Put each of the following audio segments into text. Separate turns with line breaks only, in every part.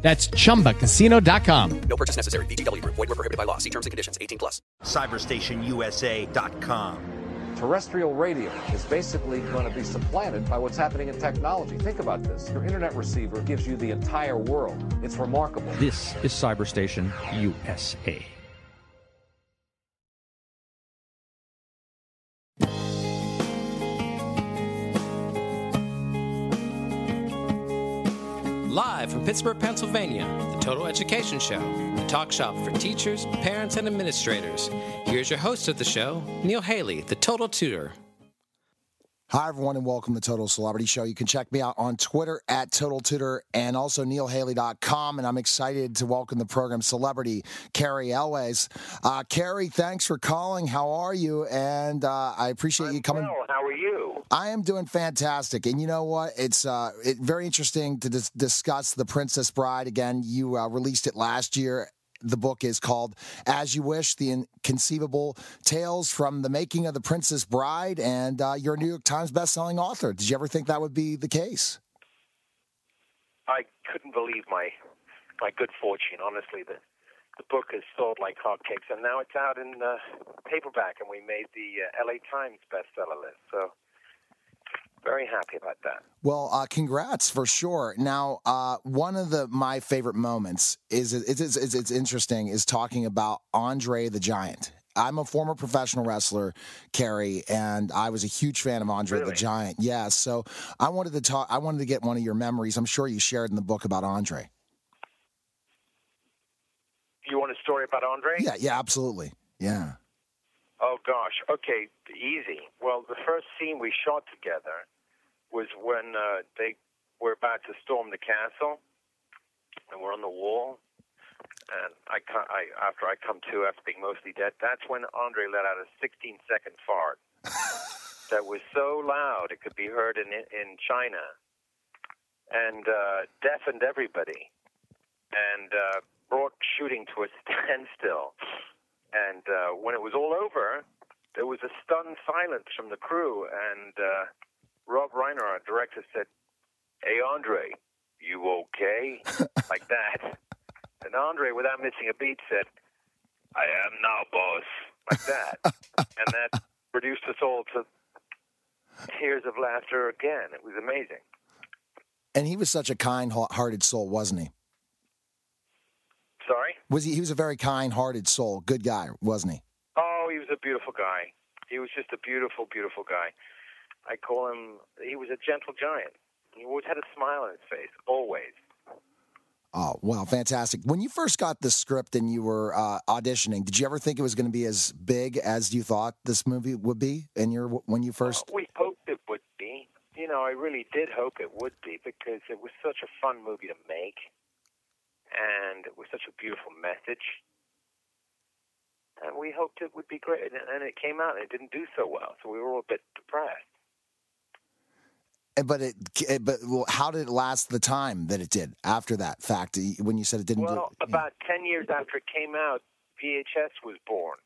That's chumbacasino.com.
No purchase necessary. VGW Group. Void were prohibited by law. See terms and conditions. 18 plus.
CyberstationUSA.com.
Terrestrial radio is basically going to be supplanted by what's happening in technology. Think about this. Your internet receiver gives you the entire world. It's remarkable.
This is Cyberstation USA.
Live from Pittsburgh, Pennsylvania, the Total Education Show, the talk shop for teachers, parents, and administrators. Here's your host of the show, Neil Haley, the Total Tutor.
Hi, everyone, and welcome to Total Celebrity Show. You can check me out on Twitter at Total Tutor and also neilhaley.com. And I'm excited to welcome the program celebrity, Cary Elwes. Uh, Cary, thanks for calling. How are you? And uh, I appreciate
I'm
you coming.
Well, how are you?
I am doing fantastic. And you know what? It's uh, it, very interesting to dis- discuss The Princess Bride. Again, you uh, released it last year the book is called As You Wish The Inconceivable Tales from the Making of the Princess Bride, and uh, you're a New York Times bestselling author. Did you ever think that would be the case?
I couldn't believe my my good fortune. Honestly, the the book has sold like hotcakes, and now it's out in uh, paperback, and we made the uh, L.A. Times bestseller list. So very happy about that.
Well, uh, congrats for sure. Now, uh, one of the my favorite moments is it's, it's, it's, it's interesting is talking about Andre the Giant. I'm a former professional wrestler, Cary, and I was a huge fan of Andre
Really?
the Giant. Yeah, so I wanted to talk. I wanted to get one of your memories. I'm sure you shared in the book about Andre.
You want a story about Andre?
Yeah, yeah, absolutely. Yeah.
Oh gosh. Okay, easy. Well, the first scene we shot together was when uh, they were about to storm the castle, and we're on the wall. And I, I after I come to after being mostly dead, that's when Andre let out a 16 second fart that was so loud it could be heard in in China, and uh, deafened everybody, and uh, brought shooting to a standstill. And uh, when it was all over, there was a stunned silence from the crew, and uh, Rob Reiner, our director, said, "Hey, Andre, you okay?" like that. And Andre, without missing a beat, said, "I am now, boss." Like that, and that reduced us all to tears of laughter again. It was amazing.
And he was such a kind-hearted soul, wasn't he?
Sorry.
Was he? He was a very kind-hearted soul, good guy, wasn't he?
Oh, he was a beautiful guy. He was just a beautiful, beautiful guy. I call him. He was a gentle giant. He always had a smile on his face, always.
Oh, wow, fantastic. When you first got the script and you were uh, auditioning, did you ever think it was going to be as big as you thought this movie would be? And your when you first,
Uh, we hoped it would be. You know, I really did hope it would be because it was such a fun movie to make, and it was such a beautiful message. And we hoped it would be great, and and it came out, and it didn't do so well, so we were all a bit depressed.
Eh, but it, eh, but well, how did it last the time that it did after that fact? When you said it didn't
Well,
do,
about ten years after it came out, VHS was born.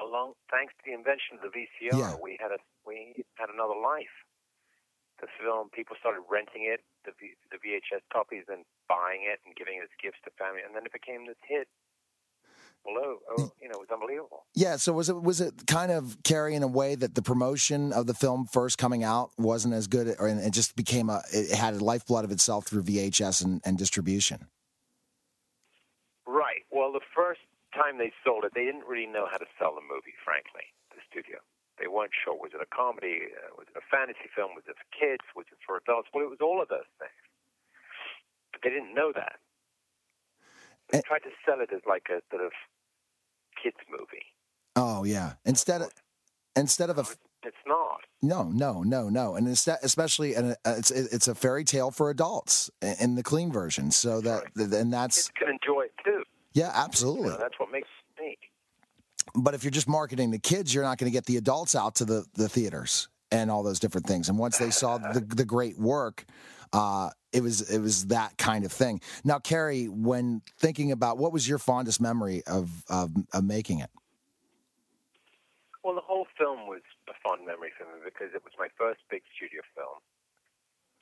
Along, thanks to the invention of the VCR,
Yeah.
we had a we had another life. The film, people started renting it, the v, the VHS copies, and buying it and giving it as gifts to family, and then it became this hit. Below, oh, you know, it was unbelievable.
yeah. So was it was it kind of carrying away that the promotion of the film first coming out wasn't as good, or and it just became a it had a lifeblood of itself through VHS and, and distribution.
Right. Well, the first time they sold it, they didn't really know how to sell the movie. Frankly, the studio. They weren't sure. Was it a comedy? Uh, was it a fantasy film? Was it for kids? Was it for adults? Well, it was all of those things. But they didn't know that. They tried to sell it as like a sort of kids movie.
Oh yeah. Instead of instead of a
It's not.
no no no no, and instead especially and uh, it's it's a fairy tale for adults in the clean version. So that and that's
Kids can enjoy it too.
yeah
You
absolutely.
know, that's what makes it unique.
But if you're just marketing the kids, you're not going to get the adults out to the, the theaters and all those different things. And once they saw the, the great work, uh, it was it was that kind of thing. Now, Cary, when thinking about what was your fondest memory of, of, of making it?
Well, the whole film was a fond memory for me because it was my first big studio film,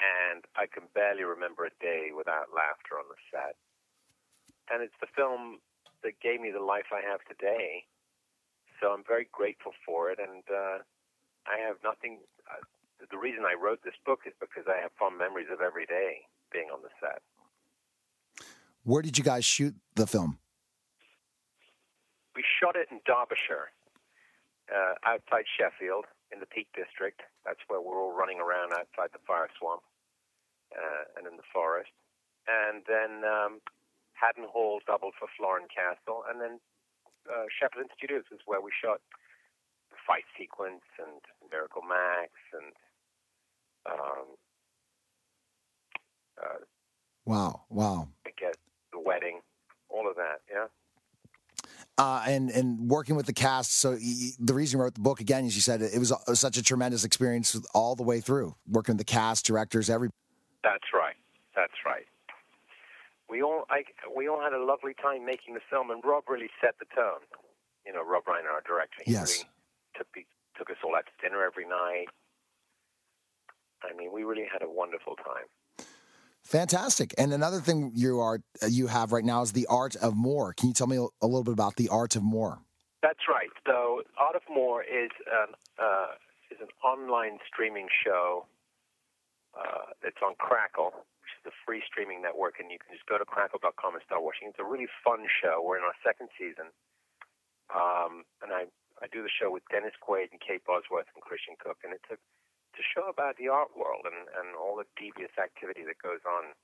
and I can barely remember a day without laughter on the set. And it's the film that gave me the life I have today. So I'm very grateful for it, and uh, I have nothing. Uh, the reason I wrote this book is because I have fond memories of every day being on the set.
Where did you guys shoot the film?
We shot it in Derbyshire, uh, outside Sheffield, in the Peak District. That's where we're all running around outside the fire swamp uh, and in the forest. And then um, Haddon Hall doubled for Florin Castle, and then uh, Shepperton Studios is where we shot the fight sequence and Miracle Max and um, uh,
Wow, wow.
I guess the wedding, all of that. Yeah.
Uh, and and working with the cast. So y- the reason you wrote the book again is you said it was, it was such a tremendous experience all the way through. Working with the cast, directors, every.
That's right. That's right. We all I, we all had a lovely time making the film, and Rob really set the tone. You know, Rob Reiner, our director. He
Yes.
really took took us all out to dinner every night. I mean, we really had a wonderful time.
Fantastic. And another thing you are you have right now is the art of more. Can you tell me a, little bit about the art of more?
That's right. So, Art of More is an uh, is an online streaming show uh, that's on Crackle, which is the free streaming network, and you can just go to crackle.com and start watching. It's a really fun show. We're in our second season, um, and I I do the show with Dennis Quaid and Kate Bosworth and Christian Cooke, and it's a a show about the art world and and all the devious activity that goes on,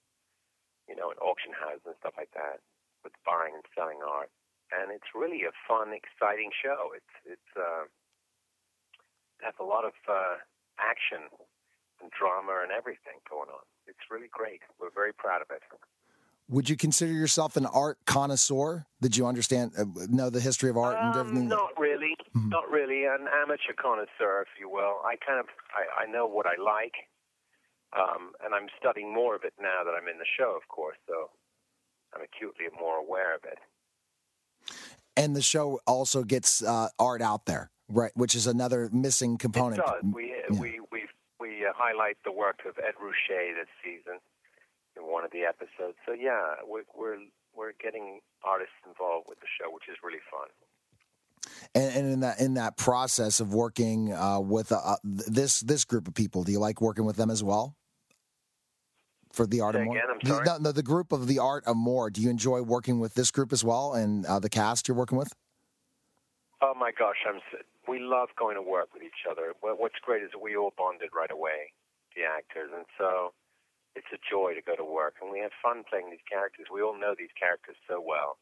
you know, in auction houses and stuff like that, with buying and selling art and it's really a fun, exciting show. It's it's uh, has a lot of uh, action and drama and everything going on. It's really great. We're very proud of it.
Would you consider yourself an art connoisseur? Did you understand uh, know the history of art and
Um,
everything?
not really, not really. An amateur connoisseur, if you will. I kind of I, I know what I like, um, and I'm studying more of it now that I'm in the show, of course. So I'm acutely more aware of it.
And the show also gets uh, art out there, right? Which is another missing component.
It does. We we we we uh, highlight the work of Ed Ruscha this season in one of the episodes. So yeah, we're we're we're getting artists involved with the show, which is really fun.
And, and in that in that process of working uh, with uh, this this group of people, do you like working with them as well? For the art of more,
again, I'm sorry?
No, no, the group of the art of more. Do you enjoy working with this group as well, and uh, the cast you're working with?
Oh my gosh, I'm we love going to work with each other. What's great is we all bonded right away, the actors, and so it's a joy to go to work, and we have fun playing these characters. We all know these characters so well.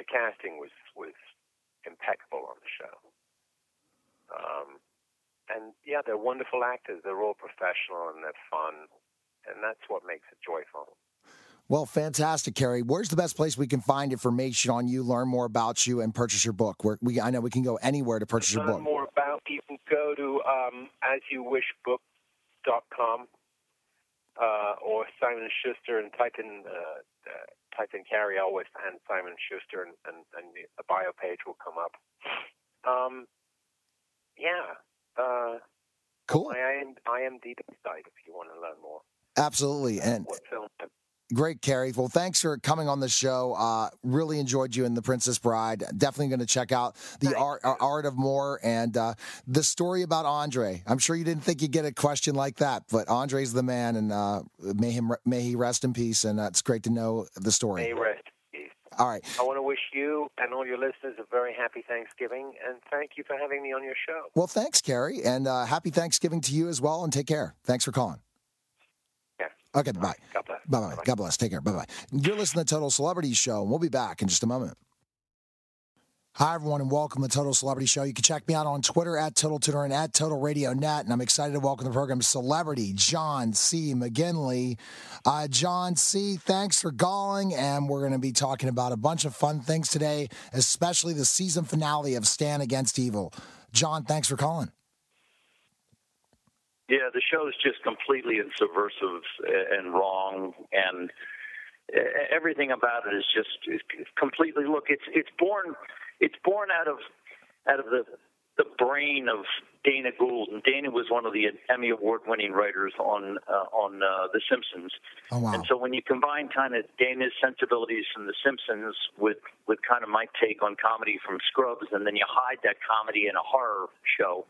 The casting was was impeccable on the show. Um, and yeah, they're wonderful actors. They're all professional and they're fun, and that's what makes it joyful.
Well, fantastic, Cary. Where's the best place we can find information on you, learn more about you, and purchase your book? Where we, I know we can go anywhere to purchase your
learn
book.
more about, you can go to um, asyouwishbook.com uh, or Simon Schuster and type in uh, uh, type in Cary Elwes and Simon Schuster, and, and, and the bio page will come up. Um, yeah. Uh,
Cool.
My IM, IMDb site if you want to learn more.
Absolutely, and
What film?
Great, Cary. Well, thanks for coming on the show. Uh, really enjoyed you in The Princess Bride. Definitely going to check out the art, uh, art of more and uh, the story about Andre. I'm sure you didn't think you'd get a question like that, but Andre's the man, and uh, may him may he rest in peace. And uh, it's great to know the story.
May rest in peace.
All right.
I want to wish you and all your listeners a very happy Thanksgiving, and thank you for having me on your show.
Well, thanks, Cary, and uh, happy Thanksgiving to you as well. And take care. Thanks for calling. Okay, bye.
God bless.
Bye bye. God bless. Take care. Bye bye. You're listening to Total Celebrity Show, and we'll be back in just a moment. Hi, everyone, and welcome to the Total Celebrity Show. You can check me out on Twitter at Total Tutor and at Total Radio Net. And I'm excited to welcome the program celebrity John C. McGinley. Uh, John C., thanks for calling. And we're going to be talking about a bunch of fun things today, especially the season finale of Stan Against Evil. John, thanks for calling.
Yeah, the show is just completely subversive and wrong, and everything about it is just completely. Look, it's it's born it's born out of out of the the brain of Dana Gould, and Dana was one of the Emmy award-winning writers on uh, on uh, The Simpsons.
Oh, wow.
And so when you combine kind of Dana's sensibilities from The Simpsons with with kind of my take on comedy from Scrubs, and then you hide that comedy in a horror show,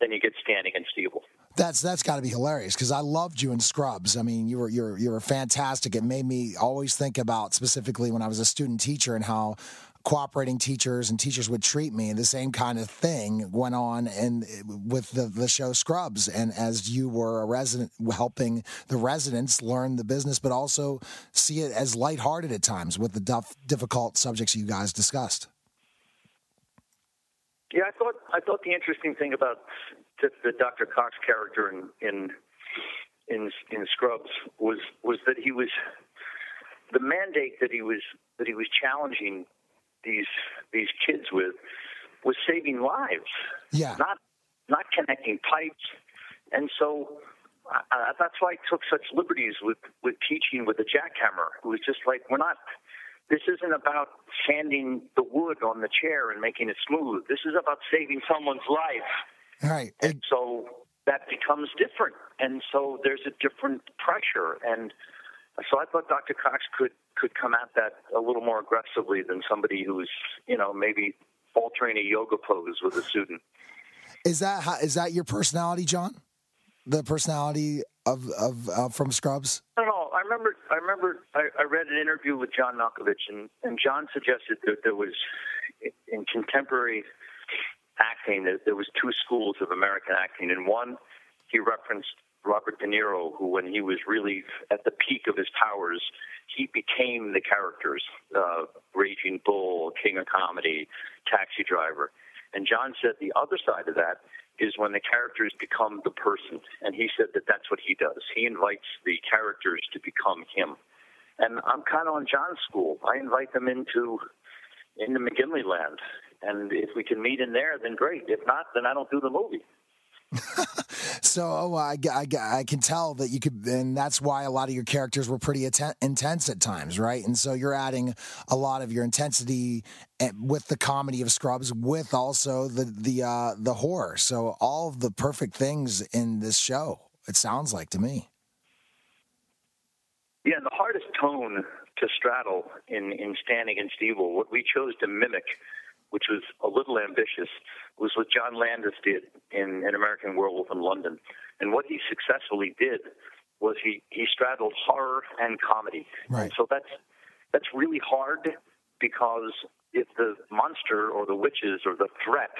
then you get Stan Against Evil.
That's that's got to be hilarious because I loved you in Scrubs. I mean, you were you're you're fantastic. It made me always think about specifically when I was a student teacher and how cooperating teachers and teachers would treat me. And The same kind of thing went on and with the, the show Scrubs. And as you were a resident helping the residents learn the business, but also see it as lighthearted at times with the duff, difficult subjects you guys discussed.
Yeah, I thought I thought the interesting thing about the, the Dr. Cox character in in in in Scrubs was was that he was the mandate that he was that he was challenging these these kids with was saving lives.
Yeah.
Not not connecting pipes, and so uh, that's why I took such liberties with with teaching with the jackhammer. It was just like we're not. This isn't about sanding the wood on the chair and making it smooth. This is about saving someone's life.
Right.
And so that becomes different. And so there's a different pressure. And so I thought Dr. Cox could could come at that a little more aggressively than somebody who's you know maybe altering a yoga pose with a student.
Is that how, is that your personality, John? The personality of of uh, from Scrubs?
I don't know. I remember. I remember. I, I read an interview with John Malkovich, and, and John suggested that there was in contemporary acting that there was two schools of American acting, and one he referenced Robert De Niro, who, when he was really at the peak of his powers, he became the characters uh, Raging Bull, King of Comedy, Taxi Driver. And John said the other side of that is when the characters become the person. And he said that that's what he does. He invites the characters to become him. And I'm kind of on John's school. I invite them into into McGinley land. And if we can meet in there, then great. If not, then I don't do the movie.
So oh, I, I, I, can tell that you could, and that's why a lot of your characters were pretty atten- intense at times, right? And so you're adding a lot of your intensity eh, with the comedy of Scrubs, with also the the uh, the horror. So all of the perfect things in this show. It sounds like to me.
Yeah, the hardest tone to straddle in in Stan Against Evil, what we chose to mimic which was a little ambitious, was what John Landis did in An American Werewolf in London. And what he successfully did was he, he straddled horror and comedy.
Right.
And so that's that's really hard because if the monster or the witches or the threat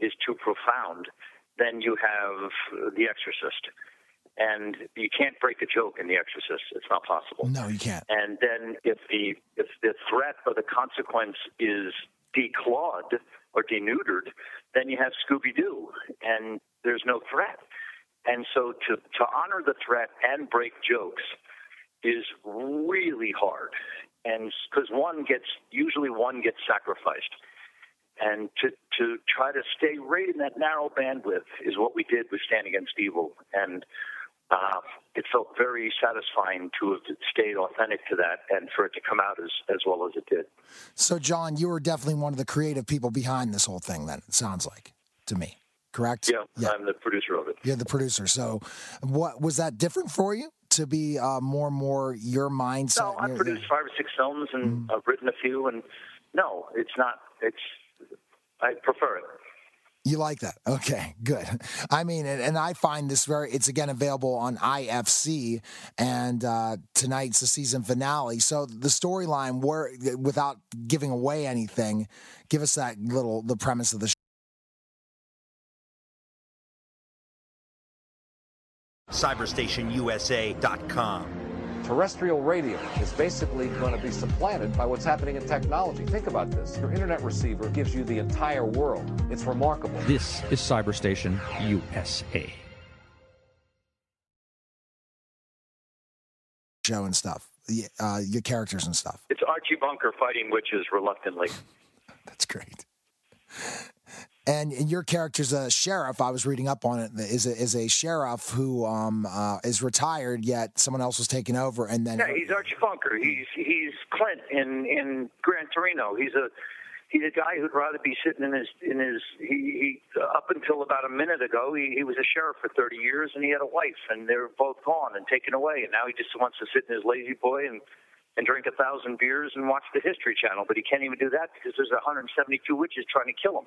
is too profound, then you have The Exorcist. And you can't break a joke in The Exorcist. It's not possible.
No, you can't.
And then if the if the threat or the consequence is declawed or denuded, then you have Scooby Doo, and there's no threat. And so to, to honor the threat and break jokes is really hard. And because one gets, usually one gets sacrificed. And to, to try to stay right in that narrow bandwidth is what we did with Stan Against Evil. And uh, it felt very satisfying to have stayed authentic to that and for it to come out as, as well as it did.
So, John, you were definitely one of the creative people behind this whole thing, then, it sounds like to me. Correct?
Yeah, yeah. I'm the producer of it.
You're the producer. So, what was that different for you to be uh, more and more your mindset?
No, I've produced five or six films and mm-hmm. I've written a few, and no, it's not. It's I prefer it.
You like that? Okay, good. I mean, and, and, I find this very, it's again available on IFC, and uh, tonight's the season finale. So the storyline, without giving away anything, give us that little, the premise of the show.
CyberstationUSA.com.
terrestrial radio is basically going to be supplanted by what's happening in technology. Think about this. Your internet receiver gives you the entire world. It's remarkable.
This is Cyberstation USA.
Show and stuff, uh, your characters and stuff.
It's Archie Bunker fighting witches reluctantly.
That's great. And, and your character's a sheriff. I was reading up on it. Is a, is a sheriff who um, uh, is retired, yet someone else was taking over, and then
Yeah, he's Archie Bunker. He's he's Clint in in Gran Torino. He's a he's a guy who'd rather be sitting in his in his he, he up until about a minute ago he, he was a sheriff for 30 years and he had a wife and they were both gone and taken away and now he just wants to sit in his lazy boy and and drink a thousand beers and watch the History Channel, but he can't even do that because there's 172 witches trying to kill him.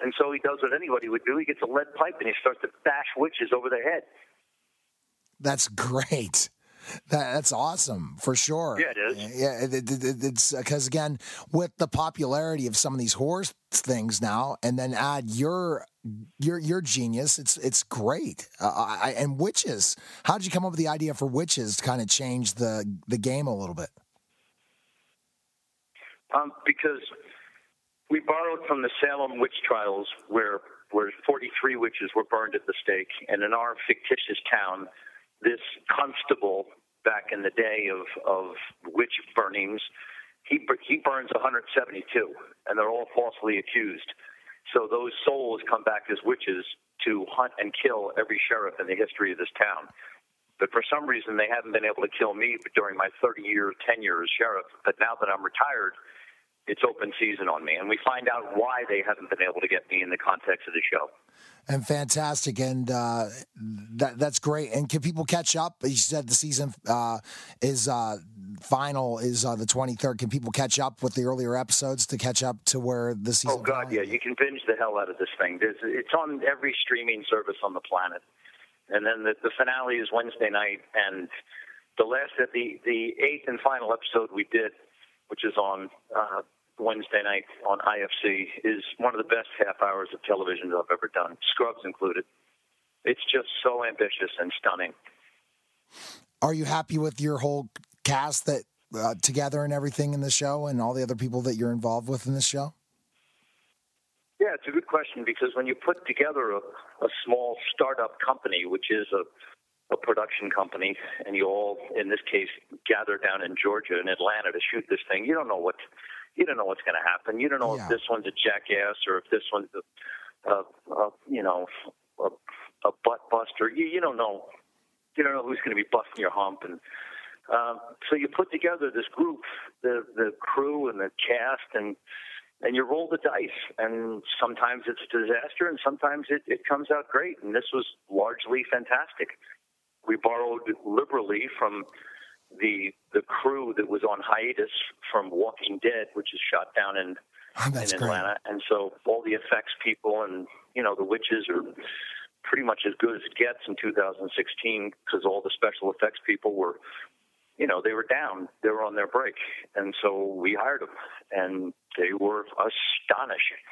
And so he does what anybody would do. He gets a lead pipe and he starts to bash witches over the head.
That's great. That, that's awesome for sure.
Yeah, it is.
Yeah, it, it, it- it's because again, with the popularity of some of these horror things now, and then add your your your genius, it's it's great. Uh, I, and witches. How did you come up with the idea for witches to kind of change the the game a little bit?
Um, because we borrowed from the Salem witch trials, where where 43 witches were burned at the stake, and in our fictitious town, this constable back in the day of of witch burnings, he he burns 172, and they're all falsely accused. So those souls come back as witches to hunt and kill every sheriff in the history of this town. But for some reason, they haven't been able to kill me during my 30 year tenure as sheriff. But now that I'm retired, it's open season on me. And we find out why they haven't been able to get me in the context of the show.
And fantastic, and uh, that that's great. And can people catch up? You said the season uh, is uh, final is uh, the twenty third. Can people catch up with the earlier episodes to catch up to where the season?
Oh, God, yeah. You can binge the hell out of this thing. There's, it's on every streaming service on the planet. And then the, the finale is Wednesday night. And the last, the, the eighth and final episode we did, which is on uh, Wednesday night on IFC, is one of the best half hours of television that I've ever done, Scrubs included. It's just so ambitious and stunning.
Are you happy with your whole cast that uh, together and everything in the show, and all the other people that you're involved with in this show?
Yeah, it's a good question because when you put together a, a small startup company, which is a, a production company, and you all, in this case, gather down in Georgia in Atlanta to shoot this thing, you don't know what you don't know what's going to happen. You don't know
Yeah.
if this one's a jackass or if this one's a, a, a you know a, a butt buster. You you don't know. You don't know who's going to be busting your hump and. Um, so you put together this group, the the crew and the cast, and and you roll the dice. And sometimes it's a disaster, and sometimes it, it comes out great. And this was largely fantastic. We borrowed liberally from the the crew that was on hiatus from Walking Dead, which is shot down in ah,
That's
in
great.
Atlanta, and so all the effects people and you know the witches are pretty much as good as it gets in 2016 because all the special effects people were, you know, they were down, they were on their break, and so we hired them, and they were astonishing.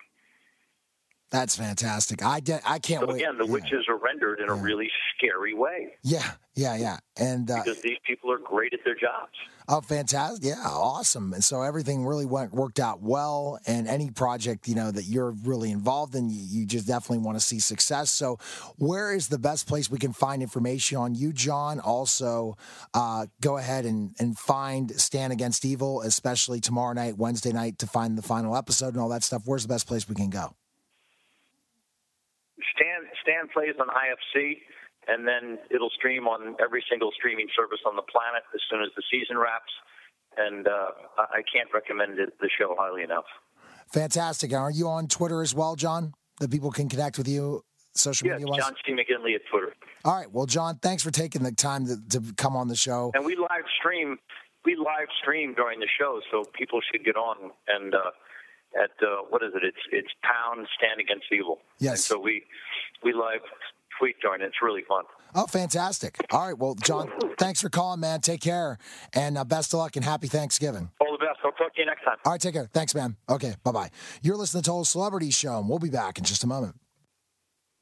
That's fantastic. I de- I can't
So
wait.
again, the
yeah.
witches are rendered in a really scary way
Yeah, yeah, yeah. And uh,
because these people are great at their jobs.
oh, fantastic! Yeah, awesome. And so everything really went worked out well. And any project you know that you're really involved in, you, you just definitely want to see success. So, where is the best place we can find information on you, John? Also, uh, go ahead and and find Stan Against Evil, especially tomorrow night, Wednesday night, to find the final episode and all that stuff. Where's the best place we can go?
Stan plays on IFC, and then it'll stream on every single streaming service on the planet as soon as the season wraps. And uh, I I can't recommend it, the show highly enough.
Fantastic. Are you on Twitter as well, John? That people can connect with you social media wise.
John C. McGinley at Twitter,
All right. Well, John, thanks for taking the time to, to come on the show.
and we live stream. We live stream during the show, so people should get on and uh, at uh, what is it? It's it's pound stan against evil.
Yes.
And so we we live tweet it. It's really fun.
Oh, fantastic. All right. Well, John, thanks for calling, man. Take care. And uh, best of luck and happy Thanksgiving.
All the best. I'll talk to you next time.
All right. Take care. Thanks, man. Okay. Bye bye. You're listening to the Total Celebrity Show, and we'll be back in just a moment.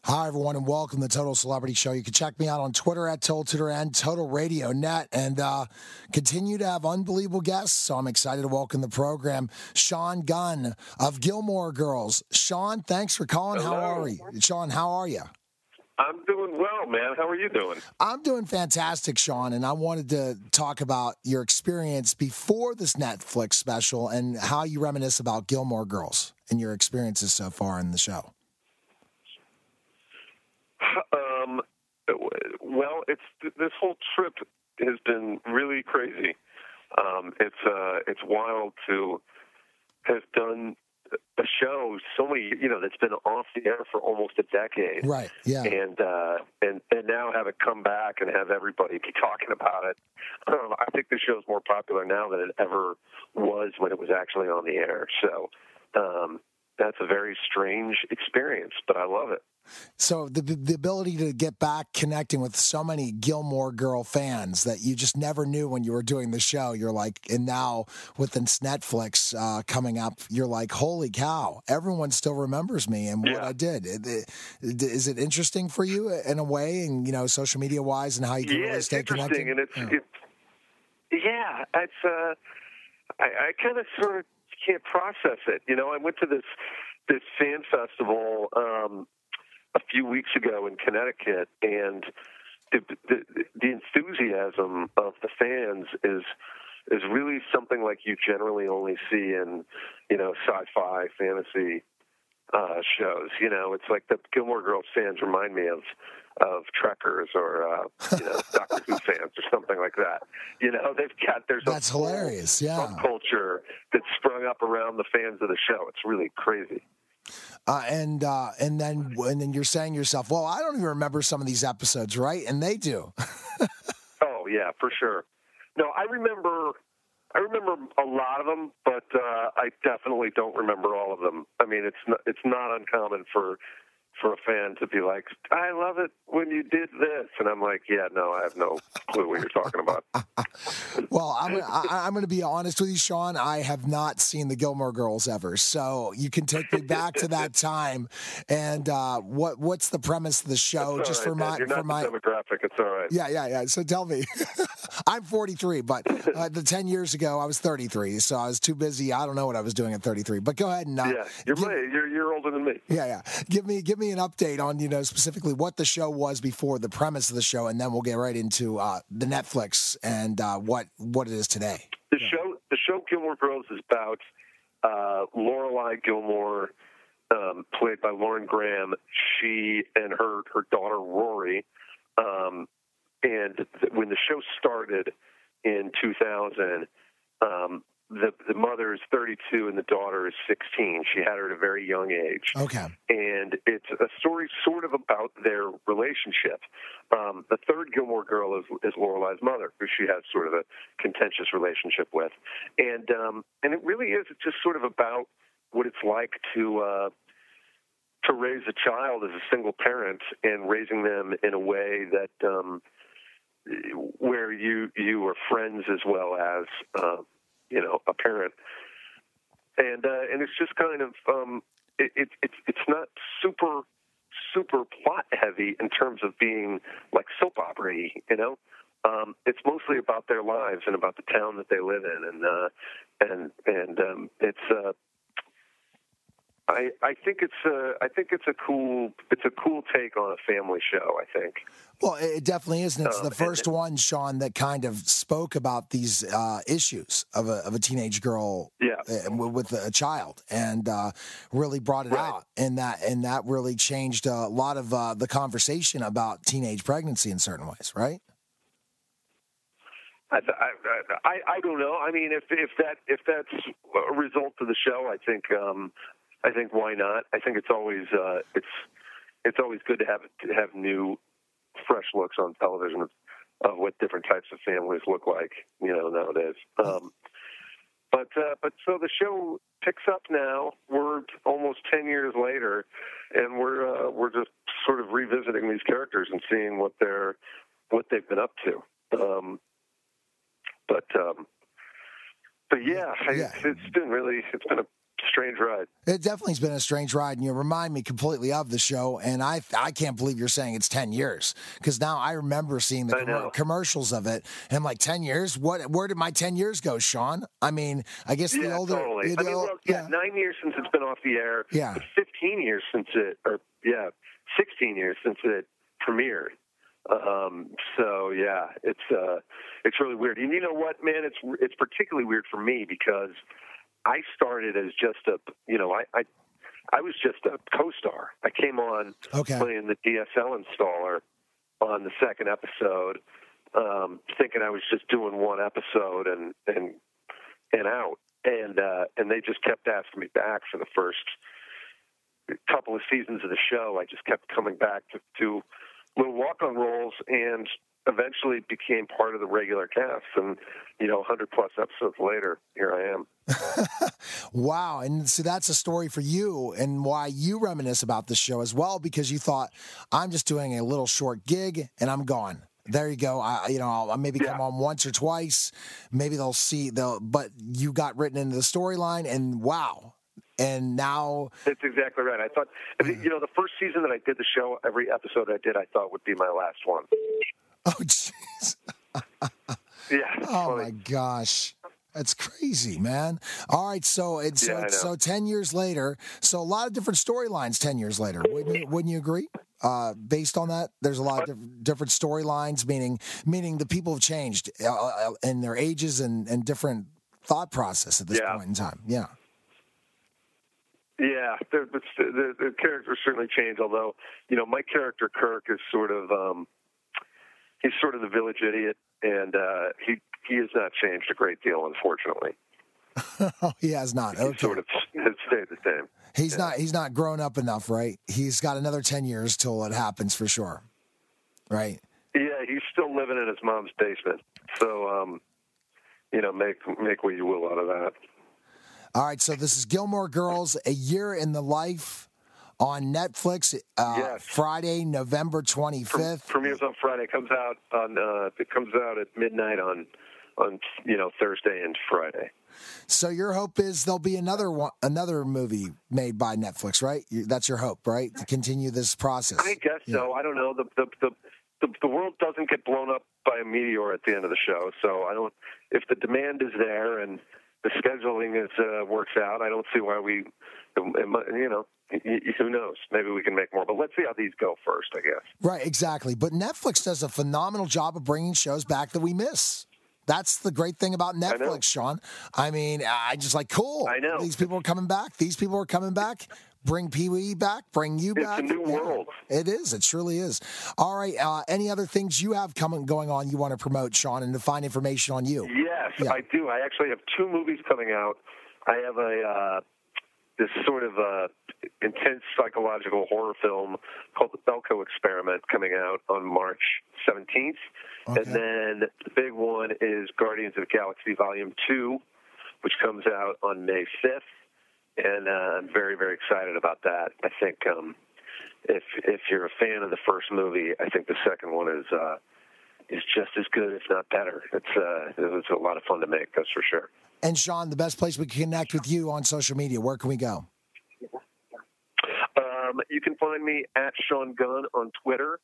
Hi, everyone, and welcome to the Total Celebrity Show. You can check me out on Twitter at Total Tutor and Total Radio Net and uh, continue to have unbelievable guests. So I'm excited to welcome the program Sean Gunn of Gilmore Girls. Sean, thanks for calling. How are you? Sean, how are you?
I'm doing well, man. How are you doing?
I'm doing fantastic, Sean, and I wanted to talk about your experience before this Netflix special and how you reminisce about Gilmore Girls and your experiences so far in the show.
Um, well, it's this whole trip has been really crazy. Um, it's uh, it's wild to have done a show so many you know that's been off the air for almost a decade,
Right. Yeah.
and uh, and and now have it come back and have everybody be talking about it. Um, I think the show's more popular now than it ever was when it was actually on the air. So um, that's a very strange experience, but I love it.
So the the ability to get back connecting with so many Gilmore Girl fans that you just never knew when you were doing the show. You're like, and now with this Netflix uh, coming up, you're like, holy cow! Everyone still remembers me and what
Yeah.
I did. It- it- Is it interesting for you in a way, and you know, social media wise, and how you can
yeah,
really
it's
stay
interesting,
connected?
and it's
Yeah.
it's yeah, it's uh, I, I kind of sort of can't process it. You know, I went to this this fan festival um, a few weeks ago in Connecticut, and the, the the enthusiasm of the fans is is really something like you generally only see in you know sci-fi fantasy uh, shows. You know, it's like the Gilmore Girls fans remind me of of Trekkers or uh, you know Doctor Who fans or something like that. You know, they've got there's a
That's
whole
hilarious. Yeah.
subculture that's sprung up around the fans of the show. It's really crazy.
Uh, and uh, and then and then you're saying to yourself, well, I don't even remember some of these episodes, right? And they do.
Oh yeah, for sure. No, I remember. I remember a lot of them, but uh, I definitely don't remember all of them. I mean, it's not, it's not uncommon for for a fan to be like, "I love it when you did this," and I'm like, "Yeah, no, I have no clue what you're talking about."
Well, I'm I, I'm going to be honest with you, Sean. I have not seen the Gilmore Girls ever, so you can take me back to that time. And uh, what what's the premise of the show?
It's
just
right,
for
man.
my
you're
for my
demographic. It's all right.
yeah yeah yeah. So tell me, I'm 43, but uh, the 10 years ago I was 33, so I was too busy. I don't know what I was doing at 33. But go ahead and uh,
Yeah, you're
give-
you're you're older than me.
yeah yeah. Give me give me an update on you know specifically what the show was before the premise of the show, and then we'll get right into uh, the Netflix and uh, what what it is today.
The show, the show Gilmore Girls is about uh, Lorelai Gilmore, um, played by Lauren Graham. She and her her daughter Rory, um, and th- when the show started in 2000, um, the the mother is 32 and the daughter is 16. She had her at a very young age
Okay.
and it's a story sort of about their relationship. Um, the third Gilmore girl is, is Lorelai's mother, who she has sort of a contentious relationship with, and um, and it really is just sort of about what it's like to uh, to raise a child as a single parent and raising them in a way that um, where you you are friends as well as uh, you know a parent, and uh, and it's just kind of um, it, it, it's it's not super super plot heavy in terms of being like soap opera you know? Um, it's mostly about their lives and about the town that they live in and uh, and and um, it's uh, I, I think it's a I think it's a cool it's a cool take on a family show. I think.
Well, it it definitely is, and it's
Um,
the first
it-
one, Sean, that kind of spoke about these uh, issues of a of a teenage girl,
Yeah.
uh, with a child, and uh, really brought it
Right.
out, and that and that really changed a lot of uh, the conversation about teenage pregnancy in certain ways, right?
I, I, I, I don't know. I mean, if if that if that's a result of the show, I think um, I think why not? I think it's always uh, it's it's always good to have to have new, fresh looks on television of, of what different types of families look like. You know nowadays. Um, but uh, but so the show picks up now. We're almost ten years later, and we're uh, we're just sort of revisiting these characters and seeing what they're what they've been up to. Um, but um, but yeah, I-
Yeah.
it's been really it's been a strange ride.
It definitely has been a strange ride, and you remind me completely of the show. And I I can't believe you're saying it's ten years because now I remember seeing the
know.
commercials of it, and I'm like, ten years? What? Where did my ten years go, Sean? I mean, I guess the older,
totally. I mean, look, yeah, nine years since it's been off the air.
Yeah.
Fifteen years since it, or yeah, sixteen years since it premiered. Um, so yeah, it's uh, it's really weird. And you know what, man? It's it's particularly weird for me because I started as just a, you know, I I, I was just a co-star. I came on
Okay.
playing the DSL installer on the second episode, um, thinking I was just doing one episode and and and out, and uh, and they just kept asking me back for the first couple of seasons of the show. I just kept coming back to, to little walk-on roles, and eventually became part of the regular cast. And you know, 100 plus episodes later, here I am.
Wow. And so that's a story for you and why you reminisce about this show as well, because you thought, I'm just doing a little short gig and I'm gone. There you go. I, you know, I'll maybe come on once or twice. Maybe they'll see they'll, but you got written into the storyline and wow. And now,
That's exactly right. I thought, you know, the first season that I did the show, every episode I did, I thought would be my last one.
oh, jeez.
Yeah.
Oh my gosh. That's crazy, man. All right, so it's
Yeah,
so, so ten years later. So a lot of different storylines. Ten years later, wouldn't you, wouldn't you agree? Uh, based on that, there's a lot of diff- different storylines. Meaning, meaning the people have changed uh, uh, in their ages and, and different thought process at this
Yeah.
point in time. Yeah.
Yeah, the, the, the, the characters certainly change. Although, you know, my character Kirk is sort of um, he's sort of the village idiot, and uh, he he has not changed a great deal, unfortunately.
oh, he has not.
He
Okay.
sort of has stayed the same.
He's not. He's not grown up enough, right? He's got another ten years till it happens for sure. Right.
Yeah, he's still living in his mom's basement. So, um, you know, make make what you will out of that.
All right, so this is Gilmore Girls, A Year in the Life on Netflix, uh,
Yes.
Friday, November 25th.
Premieres on Friday. Comes out on uh, it comes out at midnight on on you know Thursday and Friday.
So your hope is there'll be another one, another movie made by Netflix, right? That's your hope, right? To continue this process.
I guess so. I don't know. The, the the the the world doesn't get blown up by a meteor at the end of the show, so I don't. If the demand is there and the scheduling is uh, works out, I don't see why we. You know, who knows? Maybe we can make more. But let's see how these go first. I guess.
Right, exactly. But Netflix does a phenomenal job of bringing shows back that we miss. That's the great thing about Netflix, Sean. I mean, I just like cool. I know these people are coming back. These people are coming back. Bring Pee Wee back. Bring you
It's
back.
a new
Yeah,
world.
It is. It truly is. All right. Uh, any other things you have coming going on you want to promote, Sean, and to find information on you?
Yes,
Yeah.
I do. I actually have two movies coming out. I have a uh, this sort of uh, intense psychological horror film called The Belko Experiment coming out on March 17th, and then the big one is Guardians of the Galaxy Volume Two, which comes out on May 5th, and uh, I'm very very excited about that. I think um, if if you're a fan of the first movie, I think the second one is. Uh, is just as good, if not better. It's uh, it was a lot of fun to make, that's for sure.
And Sean, the best place we can connect with you on social media. Where can we go?
Um, you can find me at Sean Gunn on Twitter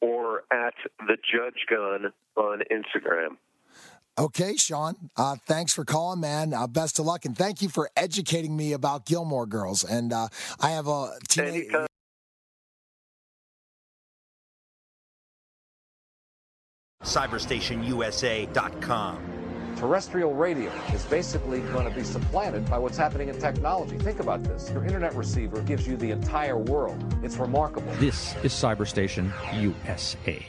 or at the Judge Gunn on Instagram.
Okay, Sean. Uh, thanks for calling, man. Uh, best of luck, and thank you for educating me about Gilmore Girls. And uh, I have a teenage.
cyberstationusa.com. Terrestrial radio is basically going to be supplanted by what's happening in technology. Think about this. Your internet receiver gives you the entire world. It's remarkable.
This is Cyberstation USA.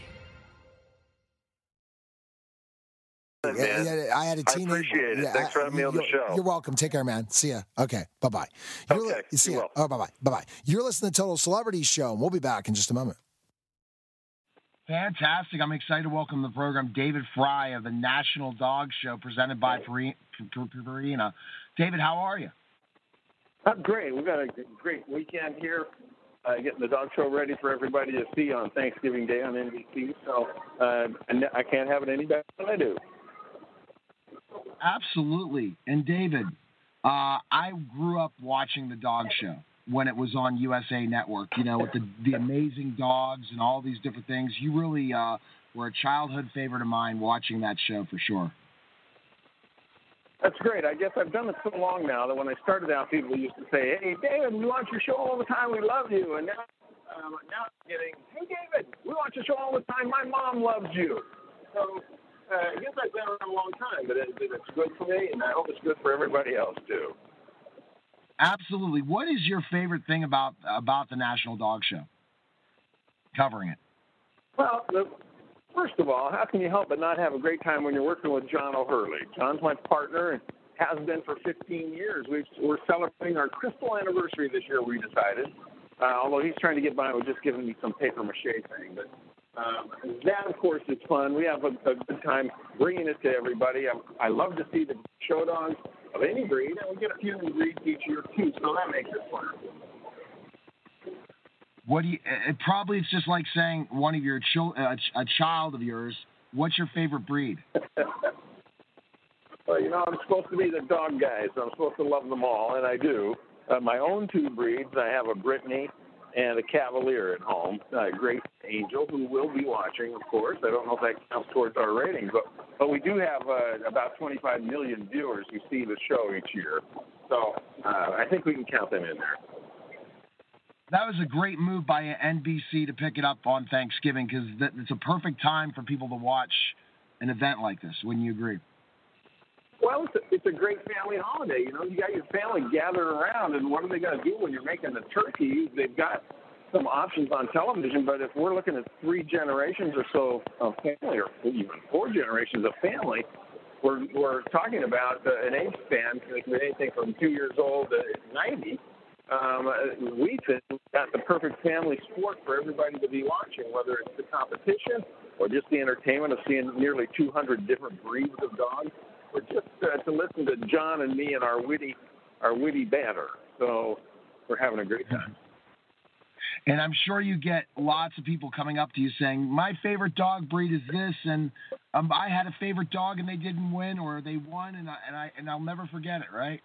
Yeah, yeah, I had a
I
teenage.
appreciate it.
yeah,
Thanks for
I-
having me on the show.
You're welcome. Take care, man. See ya. Okay. Bye bye. Okay. See ya. Oh, bye bye. Bye bye. You're listening to Total Celebrity Show, and we'll be back in just a moment.
Fantastic. I'm excited to welcome to the program David Frei of the National Dog Show presented by Purina. David, how are you?
I'm great. We've got a great weekend here, uh, getting the dog show ready for everybody to see on Thanksgiving Day on NBC. So uh, I can't have it any better than I do.
Absolutely. And David, Uh, I grew up watching the dog show when it was on USA Network. You know, with the the amazing dogs and all these different things. You really uh, were a childhood favorite of mine watching that show for sure.
That's great. I guess I've done it so long now that when I started out, people used to say, "Hey, David, we watch your show all the time. We love you." And now, um, now I'm getting, "Hey, David, we watch your show all the time. My mom loves you." So uh, I guess I've been around a long time, but it, it's good for me, and I hope it's good for everybody else too.
Absolutely. What is your favorite thing about about the National Dog Show? Covering it.
Well, the, first of all, how can you help but not have a great time when you're working with John O'Hurley? John's my partner and has been for 15 years. we are celebrating our crystal anniversary this year. We decided, uh, although he's trying to get by with just giving me some paper mache thing, but. Um, that, of course, is fun. We have a, a good time bringing it to everybody. I, I love to see the show dogs of any breed, and we get a few new breeds each year too, so that makes it fun.
What do you? It probably it's just like saying one of your chil- uh, a child of yours. What's your favorite breed?
well, you know, I'm supposed to be the dog guy, so I'm supposed to love them all, and I do. Uh, my own two breeds, I have a Brittany and a Cavalier at home, a great angel who will be watching, of course. I don't know if that counts towards our ratings, but but we do have uh, about 25 million viewers who see the show each year, so uh, I think we can count them in there.
That was a great move by NBC to pick it up on Thanksgiving because it's a perfect time for people to watch an event like this. Wouldn't you agree?
Well, it's a, it's a great family holiday. You know, you got your family gathered around, and what are they going to do when you're making the turkey? They've got some options on television, but if we're looking at three generations or so of family, or even four generations of family, we're we're talking about uh, an age span from anything from two years old to ninety. Um, we think that's the perfect family sport for everybody to be watching, whether it's the competition or just the entertainment of seeing nearly 200 different breeds of dogs or just uh, to listen to John and me and our witty, our witty banter. So we're having a great time.
And I'm sure you get lots of people coming up to you saying, "My favorite dog breed is this," and um, I had a favorite dog and they didn't win, or they won, and I and I and I'll never forget it. Right?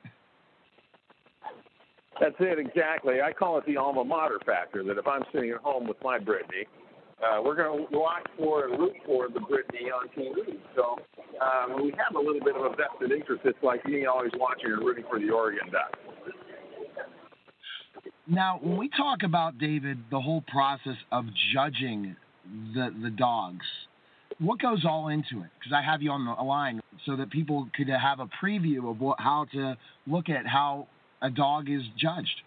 That's it exactly. I call it the alma mater factor. That if I'm sitting at home with my Brittany, uh, we're going to watch for and root for the Brittany on TV. So um, we have a little bit of a vested interest. It's like me always watching and rooting for the Oregon Ducks.
Now, when we talk about David, the whole process of judging the the dogs, what goes all into it? Because I have you on the line so that people could have a preview of what, how to look at how a dog is judged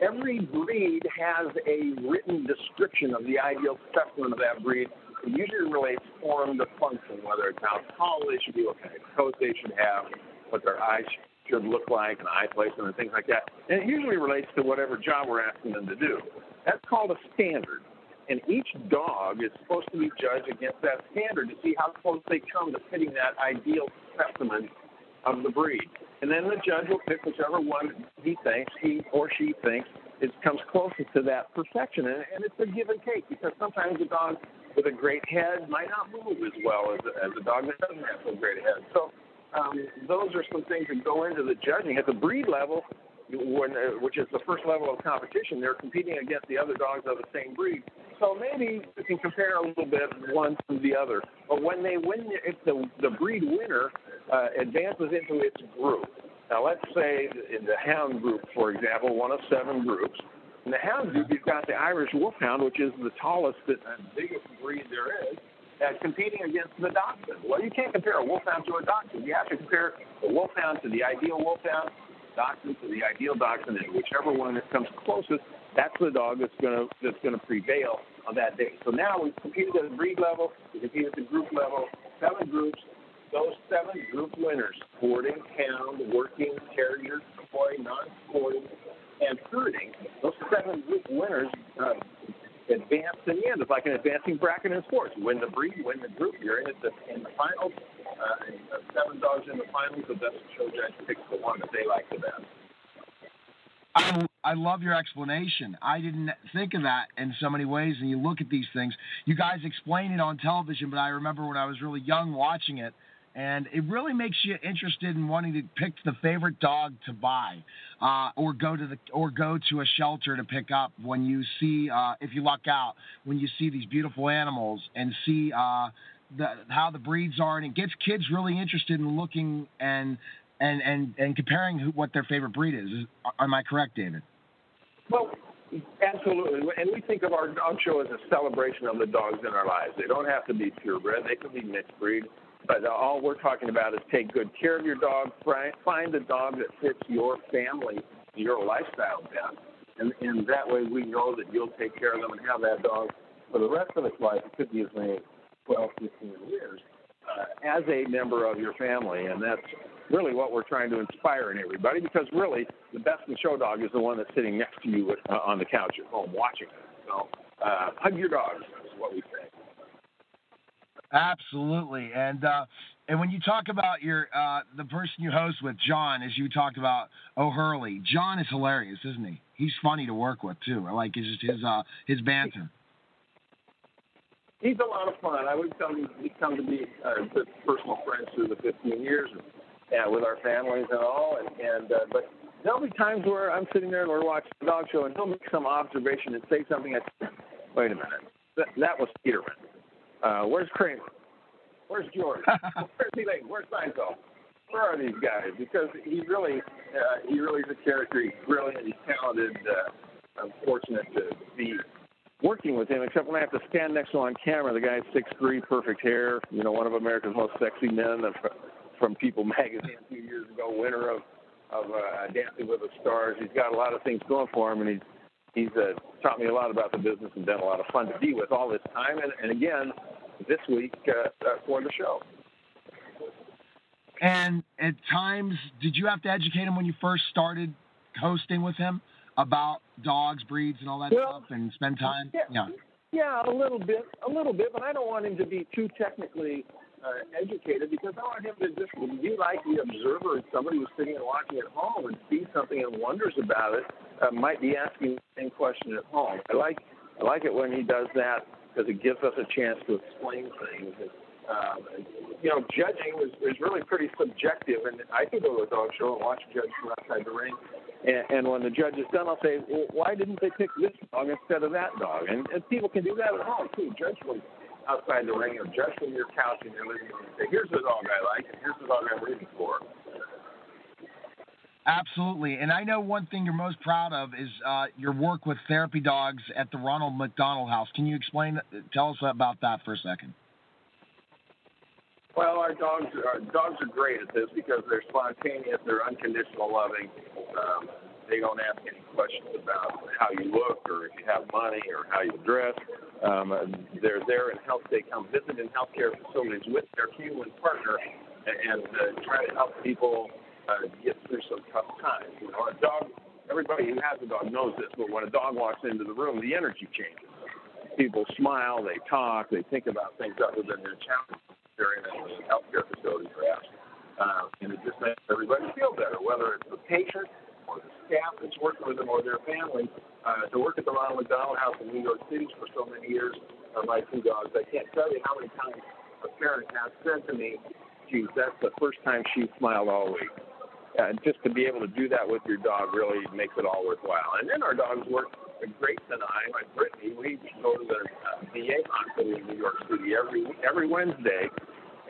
every breed has a written description of the ideal specimen of that breed. It usually relates form to function, whether it's how tall they should be, what kind of coat they should have, what their eyes should look like, and eye placement, and things like that. And it usually relates to whatever job we're asking them to do. That's called a standard. And each dog is supposed to be judged against that standard to see how close they come to fitting that ideal specimen of the breed. And then the judge will pick whichever one he thinks, he or she thinks, is comes closest to that perfection. And, and it's a give and take because sometimes a dog with a great head might not move as well as, as a dog that doesn't have so great a head. So um, those are some things that go into the judging. At the breed level, when, uh, which is the first level of competition, they're competing against the other dogs of the same breed. So maybe you can compare a little bit one to the other. But when they win, if the the breed winner uh, advances into its group. Now, let's say in the hound group, for example, one of seven groups. In the hound group, you've got the Irish Wolfhound, which is the tallest and biggest breed there is, that's competing against the Dachshund. Well, you can't compare a Wolfhound to a Dachshund. You have to compare the Wolfhound to the ideal Wolfhound, Dachshund to the ideal Dachshund, and whichever one that comes closest, that's the dog that's going to that's going to prevail on that day. So now we've competed at the breed level, we competed at the group level, seven groups. Those seven group winners, sporting, hound, working, terrier, toy, non-sporting, and herding, those seven group winners uh, advance to the end. It's like an advancing bracket in sports. Win the breed, win the group. You're in, the, in the finals. Uh, and, uh, seven dogs in the finals. The best show judge picks the one that they like the best.
I, I love your explanation. I didn't think of that in so many ways. And you look at these things, you guys explain it on television, but I remember when I was really young watching it, and it really makes you interested in wanting to pick the favorite dog to buy, uh, or go to the or go to a shelter to pick up when you see uh, if you luck out when you see these beautiful animals and see uh, the, how the breeds are, and it gets kids really interested in looking and and and and comparing who, what their favorite breed is. Am I correct, David?
Well, absolutely. And we think of our dog show as a celebration of the dogs in our lives. They don't have to be purebred; they can be mixed breed. But all we're talking about is take good care of your dog. Find a dog that fits your family, your lifestyle best, and, and that way we know that you'll take care of them and have that dog for the rest of its life. It could be as many 12, 15 years uh, as a member of your family, and that's really what we're trying to inspire in everybody. Because really, the best in show dog is the one that's sitting next to you uh, on the couch at home watching it. So uh, hug your dogs is what we say.
Absolutely, and uh, and when you talk about your uh, the person you host with, John, as you talked about O'Hurley, John is hilarious, isn't he? He's funny to work with too. I like his his uh, his banter
he's a lot of fun. I would come he's come to be uh, personal friends through the 15 years, and, yeah, with our families and all. And, and uh, but there'll be times where I'm sitting there and we're watching the dog show, and he'll make some observation and say something. I wait a minute, that, that was Peterman. Uh, where's Kramer? Where's George? Where's Elaine? Where's Seinfeld? Where are these guys? Because he really, uh, he really is a character. He's brilliant. He's talented. Uh, I'm fortunate to be working with him, except when I have to stand next to him on camera. The guy's six three, perfect hair. You know, one of America's most sexy men from People magazine a few years ago, winner of of uh, Dancing with the Stars. He's got a lot of things going for him, and he's he's uh, taught me a lot about the business and done a lot of fun to be with all this time. And, and again, this week uh, uh, for the show.
And at times, did you have to educate him when you first started hosting with him? about dogs, breeds, and all that well, stuff, and spend time?
Yeah, yeah, yeah, a little bit, a little bit, but I don't want him to be too technically uh, educated because I want him to just be like the observer, somebody who's sitting and watching at home and sees something and wonders about it. Uh, might be asking the same question at home. I like, I like it when he does that because it gives us a chance to explain things. And, um, you know, judging is, is really pretty subjective, and I can go to a dog show and watch a judge from outside the ring and, and when the judge is done, I'll say, well, why didn't they pick this dog instead of that dog? And, and people can do that at home too. Judge from outside the ring or judge from your couch in your living room and say, here's the dog I like, and here's the dog I'm rooting for.
Absolutely. And I know one thing you're most proud of is uh, your work with therapy dogs at the Ronald McDonald House. Can you explain, tell us about that for a second?
Well, our dogs our dogs are great at this because they're spontaneous, they're unconditional loving. Um, they don't ask any questions about how you look or if you have money or how you dress. Um, they're there in health. They come visit in healthcare facilities with their human partner and uh, try to help people uh, get through some tough times. You know, a dog. Everybody who has a dog knows this, but when a dog walks into the room, the energy changes. People smile, they talk, they think about things other than their challenges during a healthcare facility, perhaps. Uh, and it just makes everybody feel better, whether it's the patient or the staff that's working with them or their family. Uh, to work at the Ronald McDonald House in New York City for so many years, uh, my two dogs, I can't tell you how many times a parent has said to me, geez, that's the first time she smiled all week. Uh, just to be able to do that with your dog really makes it all worthwhile. And then our dogs work Grace and I, my Brittany, we go to the uh, VA hospital in New York City every every Wednesday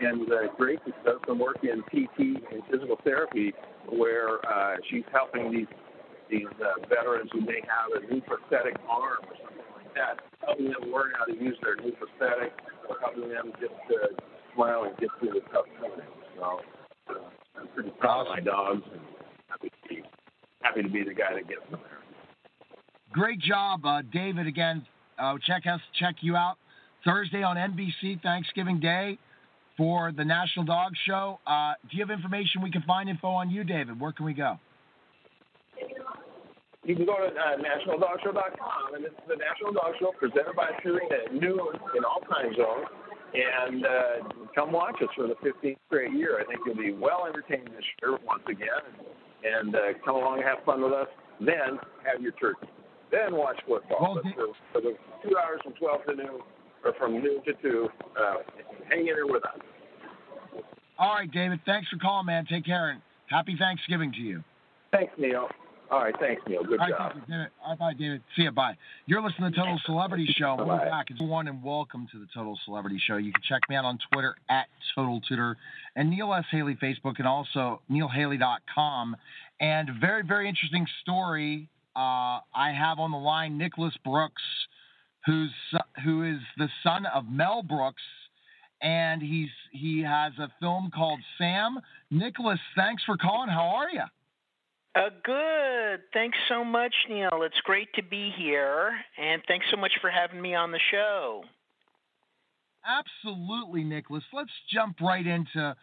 and uh, Grace does some work in PT and physical therapy, where uh, she's helping these these uh, veterans who may have a new prosthetic arm or something like that, helping them learn how to use their new prosthetic, or helping them just uh, smile and get through the tough times. So uh, I'm pretty proud of my dogs and happy to be happy to be the guy that gets them there.
Great job, uh, David. Again, uh, check us check you out Thursday on NBC Thanksgiving Day for the National Dog Show. Uh, do you have information we can find info on you, David? Where can we go?
You can go to uh, nationaldogshow.com, and it's the National Dog Show presented by Purina at noon in all time zones. And uh, come watch us for the 15th straight year. I think you'll be well entertained this year once again. And uh, come along and have fun with us. Then have your turkey. Then watch football. Well, for, for the two hours from 12 to noon, or from noon to 2, uh, hang in there with us.
All right, David. Thanks for calling, man. Take care and happy Thanksgiving to you.
Thanks, Neil. All right, thanks, Neil. Good
right,
job.
you, David. All right, bye, David. See you. Bye. You're listening to Total Celebrity Show. We're
Bye-bye.
back. It's one and welcome to the Total Celebrity Show. You can check me out on Twitter at Total Tutor and Neil S. Haley Facebook and also neilhaley.com. And very, very interesting story. Uh, I have on the line Nicholas Brooks, who's who is the son of Mel Brooks, and he's he has a film called Sam. Nicholas, thanks for calling. How are you?
Uh, good. Thanks so much, Neil. It's great to be here, and thanks so much for having me on the show.
Absolutely, Nicholas. Let's jump right into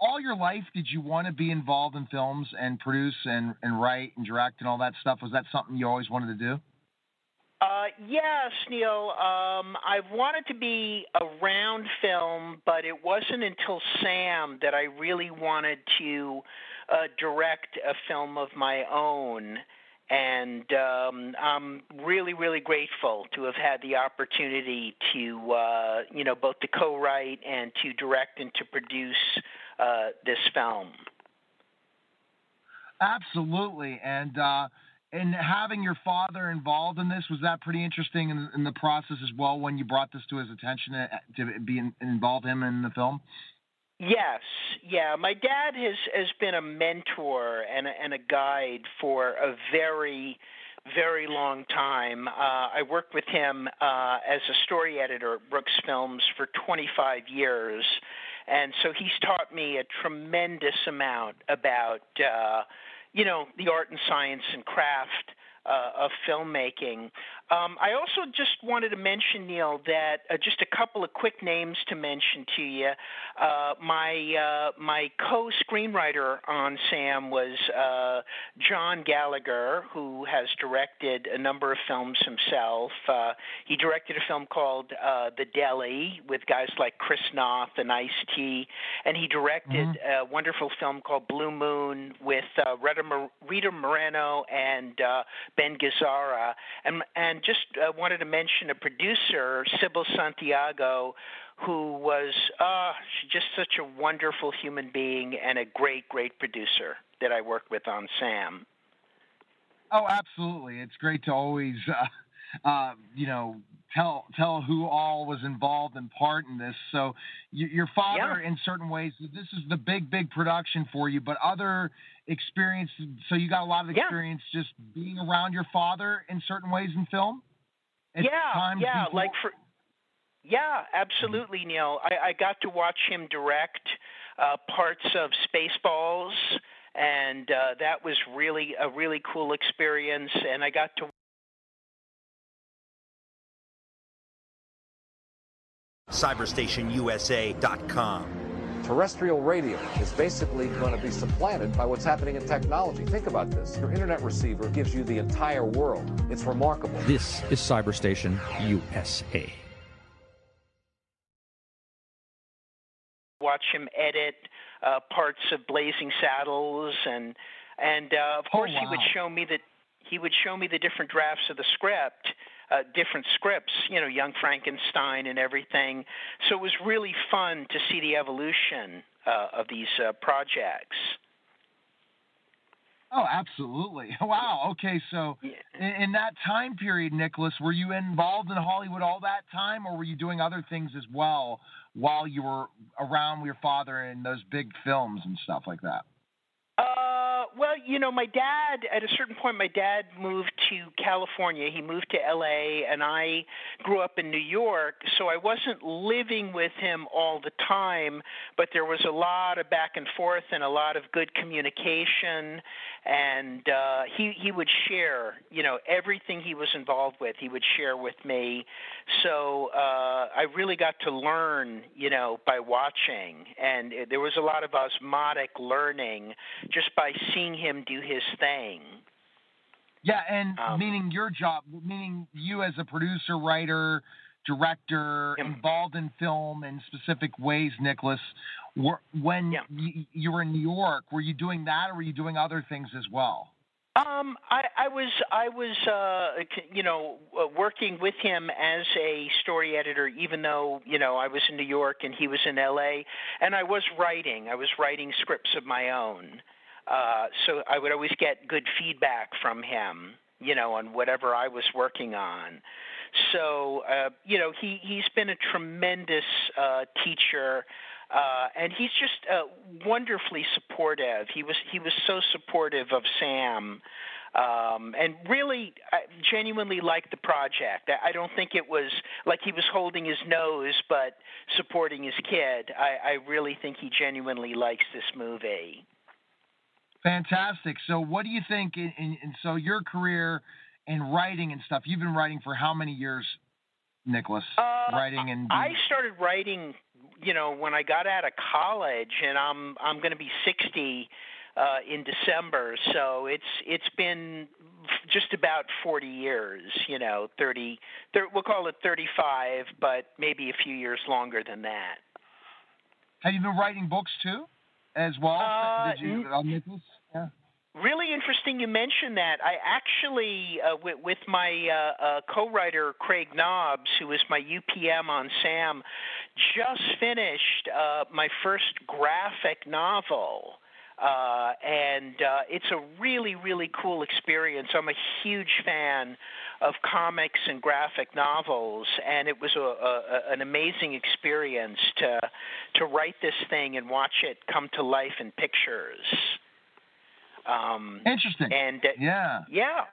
all your life. Did you want to be involved in films and produce and, and write and direct and all that stuff? Was that something you always wanted to do?
Uh, yes, Neil. Um, I've wanted to be around film, but it wasn't until Sam that I really wanted to uh, direct a film of my own. And um, I'm really, really grateful to have had the opportunity to, uh, you know, both to co-write and to direct and to produce uh, this film.
Absolutely. And uh, and having your father involved in this was that pretty interesting in, in the process as well when you brought this to his attention uh, to be in, involve him in the film.
Yes, yeah. My dad has has been a mentor and a, and a guide for a very very long time. Uh, I worked with him uh, as a story editor at Brooks Films for 25 years, and so he's taught me a tremendous amount about uh, you know the art and science and craft uh, of filmmaking. Um, I also just wanted to mention, Neil, that uh, just a couple of quick names to mention to you. Uh, my uh, my co-screenwriter on Sam was uh, John Gallagher, who has directed a number of films himself. Uh, he directed a film called uh, The Deli with guys like Chris Noth and Ice T, and he directed a wonderful film called Blue Moon with uh, Rita, Mor- Rita Moreno and uh, Ben Gazzara, and and just uh, wanted to mention a producer, Sybil Santiago, who was uh, she's just such a wonderful human being and a great, great producer that I worked with on Sam.
Oh, absolutely. It's great to always, uh, uh, you know, tell tell who all was involved in part in this. So, your father, in certain ways, this is the big, big production for you. But other experience, so you got a lot of experience just being around your father in certain ways in film. At
yeah,
times
yeah,
before?
like for yeah, absolutely, Neil. I, I got to watch him direct uh, parts of Spaceballs, and uh, that was really a really cool experience. And I got to
CyberstationUSA.com.
Terrestrial radio is basically going to be supplanted by what's happening in technology. Think about this. Your internet receiver gives you the entire world. It's remarkable.
This is Cyberstation USA.
watch him edit uh, parts of Blazing Saddles, and and uh, of
Oh,
course he would show me that he would show me the different drafts of the script, uh, different scripts, you know, Young Frankenstein and everything. So it was really fun to see the evolution uh, of these uh, projects.
Oh, absolutely. Wow. Okay, so in, in that time period, Nicholas, were you involved in Hollywood all that time, or were you doing other things as well while you were around your father in those big films and stuff like that?
You know, my dad, at a certain point, my dad moved to California. He moved to LA, and I grew up in New York, so I wasn't living with him all the time, but there was a lot of back and forth and a lot of good communication. And uh, he, he would share, you know, everything he was involved with, he would share with me. So uh, I really got to learn, you know, by watching. And uh, there was a lot of osmotic learning just by seeing him do his thing.
Yeah, and
Um,
meaning your job, meaning you as a producer, writer, director, involved in film in specific ways, Nicholas. Were, when you, you were in New York, were you doing that, or were you doing other things as well?
Um, I, I was I was uh, you know working with him as a story editor, even though you know I was in New York and he was in L.A. and I was writing. I was writing scripts of my own, uh, so I would always get good feedback from him, you know, on whatever I was working on. So uh, you know he he's been a tremendous uh, teacher. Uh, and he's just uh, wonderfully supportive. He was he was so supportive of Sam, um, and really uh, genuinely liked the project. I, I don't think it was like he was holding his nose, but supporting his kid. I, I really think he genuinely likes this movie.
Fantastic. So, what do you think? In, in, in so your career in writing and stuff. You've been writing for how many years, Nicholas?
Uh,
writing and
I started writing you know, when I got out of college, and I'm I'm going to be 60 uh, in December, so it's it's been just about 40 years. You know, 30, 30 we'll call it 35, but maybe a few years longer than that.
Have you been writing books too, as well?
Uh,
Did you, uh, Nicholas? Yeah.
Really interesting you mentioned that. I actually, uh, with, with, my uh, uh, co writer, Craig Knobs, who is my UPM on SAM, just finished uh, my first graphic novel. Uh, and uh, it's a really, really cool experience. I'm a huge fan of comics and graphic novels, and it was a, a, an amazing experience to to write this thing and watch it come to life in pictures. Um,
Interesting.
And uh,
yeah,
yeah.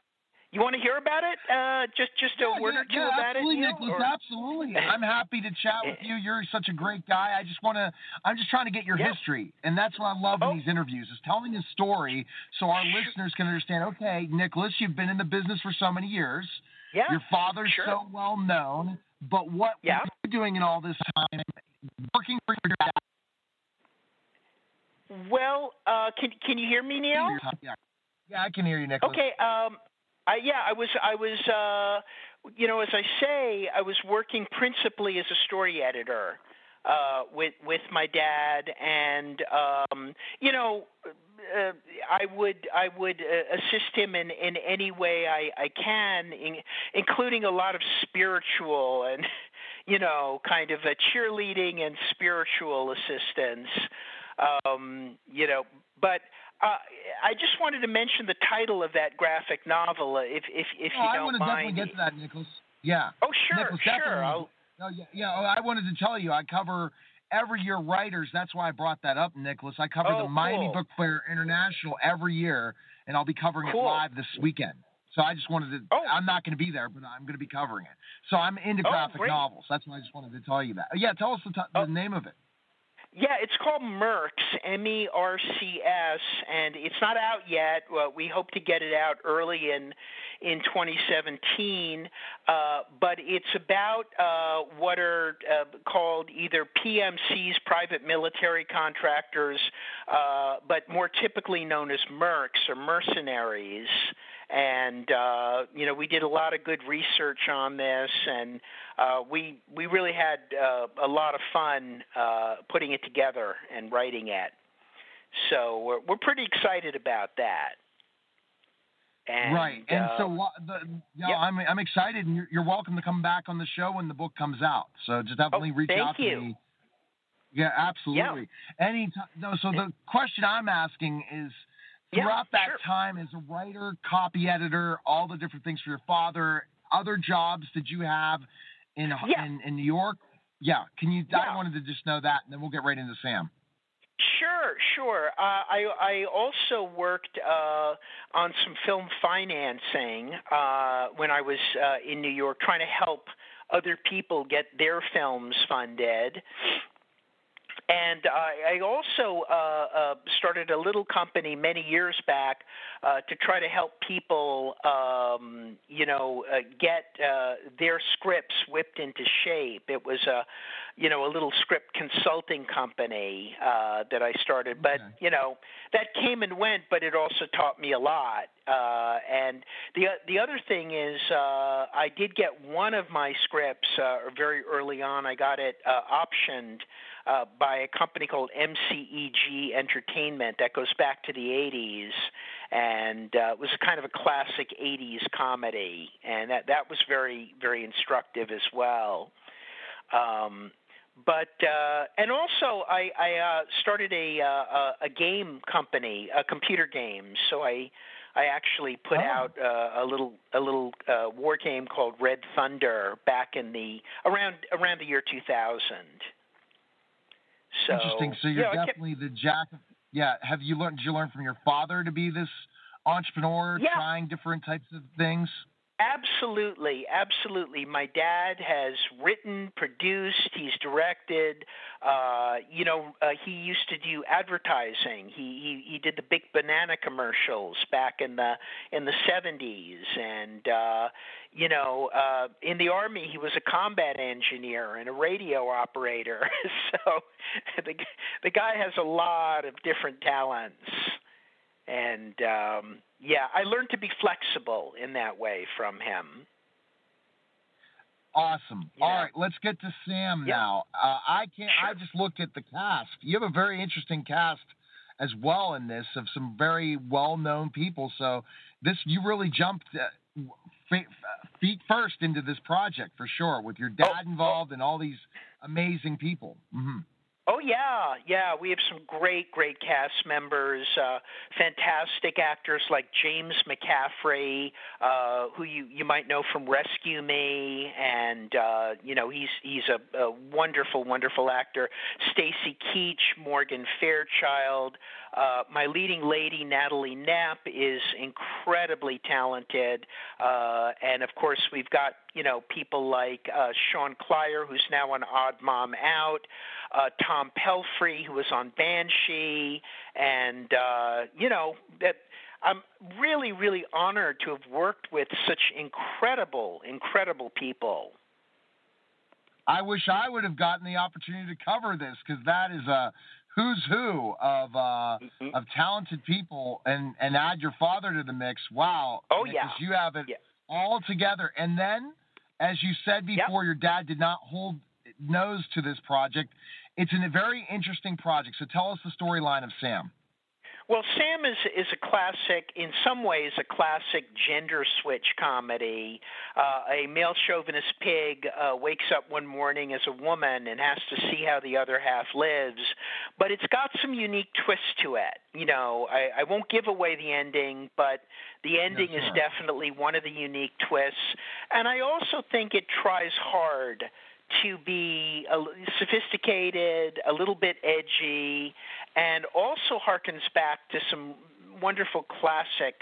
You want to hear about it? Uh, just just a
yeah,
word
yeah,
or two
yeah,
about
absolutely,
it.
Nicholas,
or?
absolutely. I'm happy to chat with you. You're such a great guy. I just want to. I'm just trying to get your history, and that's what I love
Oh.
in these interviews is telling a story so our listeners can understand. Okay, Nicholas, you've been in the business for so many years.
Yeah.
Your father's
sure.
so well known, but what
Yeah.
were you doing in all this time? Working for your dad.
Well, uh, can can you hear me, Neil?
Yeah. yeah, I can hear you, Nicholas.
Okay. Um, I, yeah, I was I was uh, you know as I say I was working principally as a story editor uh, with with my dad, and um, you know. Uh, I would I would uh, assist him in, in any way I, I can, in, including a lot of spiritual and you know kind of a cheerleading and spiritual assistance. Um, you know, but uh, I just wanted to mention the title of that graphic novel, if if if
Oh,
you
I
don't mind.
I want to definitely get to that, Nicholas. Yeah.
Oh, sure,
Nicholas,
sure. I'll,
No, yeah, yeah. oh, I wanted to tell you, I cover every year writers. That's why I brought that up, Nicholas. I cover
Oh,
the Miami
cool.
Book Fair International every year, and I'll be covering
Cool.
it live this weekend. So I just wanted to.
Oh.
I'm not going to be there, but I'm going to be covering it. So I'm into
Oh,
graphic
great.
novels. That's why I just wanted to tell you that. Yeah, tell us the, t-
Oh.
the name of it.
Yeah, it's called Mercs, M E R C S, and it's not out yet. Well, we hope to get it out early in in 2017. Uh, but it's about uh, what are uh, called either PMCs, private military contractors, uh, but more typically known as mercs or mercenaries. And uh, you know, we did a lot of good research on this, and uh, we we really had uh, a lot of fun uh, putting it together and writing it. So we're we're pretty excited about that. And,
right. And
uh,
so, wha- the, you know,
yep.
I'm I'm excited, and you're, you're welcome to come back on the show when the book comes out. So just definitely reach
Oh, thank
out to
you.
me. Yeah, absolutely. Any time. No. So the question I'm asking is.
Yeah,
Throughout that
sure.
time as a writer, copy editor, all the different things for your father, other jobs did you have in
Yeah.
in, in New York? Yeah. Can you?
Yeah.
I wanted to just know that, and then we'll get right into Sam.
Sure, sure. Uh, I I also worked uh, on some film financing uh, when I was uh, in New York, trying to help other people get their films funded. And I, I also uh, uh, started a little company many years back uh, to try to help people, um, you know, uh, get uh, their scripts whipped into shape. It was a, you know, a little script consulting company uh, that I started. But
Okay.
you know, that came and went, but it also taught me a lot. Uh, and the the other thing is, uh, I did get one of my scripts uh, very early on. I got it uh, optioned uh, by a company called MCEG Entertainment that goes back to the 80s. and uh, it was a kind of a classic '80s comedy, and that that was very very instructive as well. Um, but uh, and also I, I uh, started a, uh, a game company, a computer game. So I I actually put
Oh.
out uh, a little a little uh, war game called Red Thunder back in the around around the year 2000. So
Interesting. So you're
I kept-
definitely the jack. Of, yeah. Have you learned? Did you learn from your father to be this entrepreneur,
Yeah.
trying different types of things?
Absolutely, absolutely. My dad has written, produced, he's directed. Uh, you know, uh, he used to do advertising. He, he he did the big banana commercials back in the in the seventies, and uh, you know, uh, in the army he was a combat engineer and a radio operator. so the the guy has a lot of different talents and um, yeah, I learned to be flexible in that way from him.
Awesome.
Yeah.
All right, let's get to Sam
Yeah.
now. Uh, I can't. I just looked at the cast. You have a very interesting cast as well in this of some very well-known people. So this you really jumped uh, feet first into this project for sure, with your dad involved and all these amazing people. hmm
Oh yeah, yeah. We have some great, great cast members, uh, fantastic actors like James McCaffrey, uh, who you you might know from Rescue Me, and uh, you know he's he's a, a wonderful, wonderful actor. Stacy Keach, Morgan Fairchild, uh, my leading lady Natalie Knepp is incredibly talented, uh, and of course we've got you know people like uh, Sean Kleier, who's now on Odd Mom Out, uh, Tom Pelphrey, who was on Banshee, and uh, you know that. I'm really, really honored to have worked with such incredible, incredible people.
I wish I would have gotten the opportunity to cover this because that is a who's who of uh,
Mm-hmm.
of talented people, and and add your father to the mix. Wow.
Oh, yeah.
you have it
Yeah.
all together. And then, as you said before, your dad did not hold nose to this project. It's a very interesting project. So tell us the storyline of Sam.
Well, Sam is is a classic, in some ways, a classic gender switch comedy. Uh, a male chauvinist pig uh, wakes up one morning as a woman and has to see how the other half lives, but it's got some unique twists to it. You know, I, I won't give away the ending, but the ending is definitely one of the unique twists, and I also think it tries hard to be a, sophisticated, a little bit edgy, and also harkens back to some wonderful classic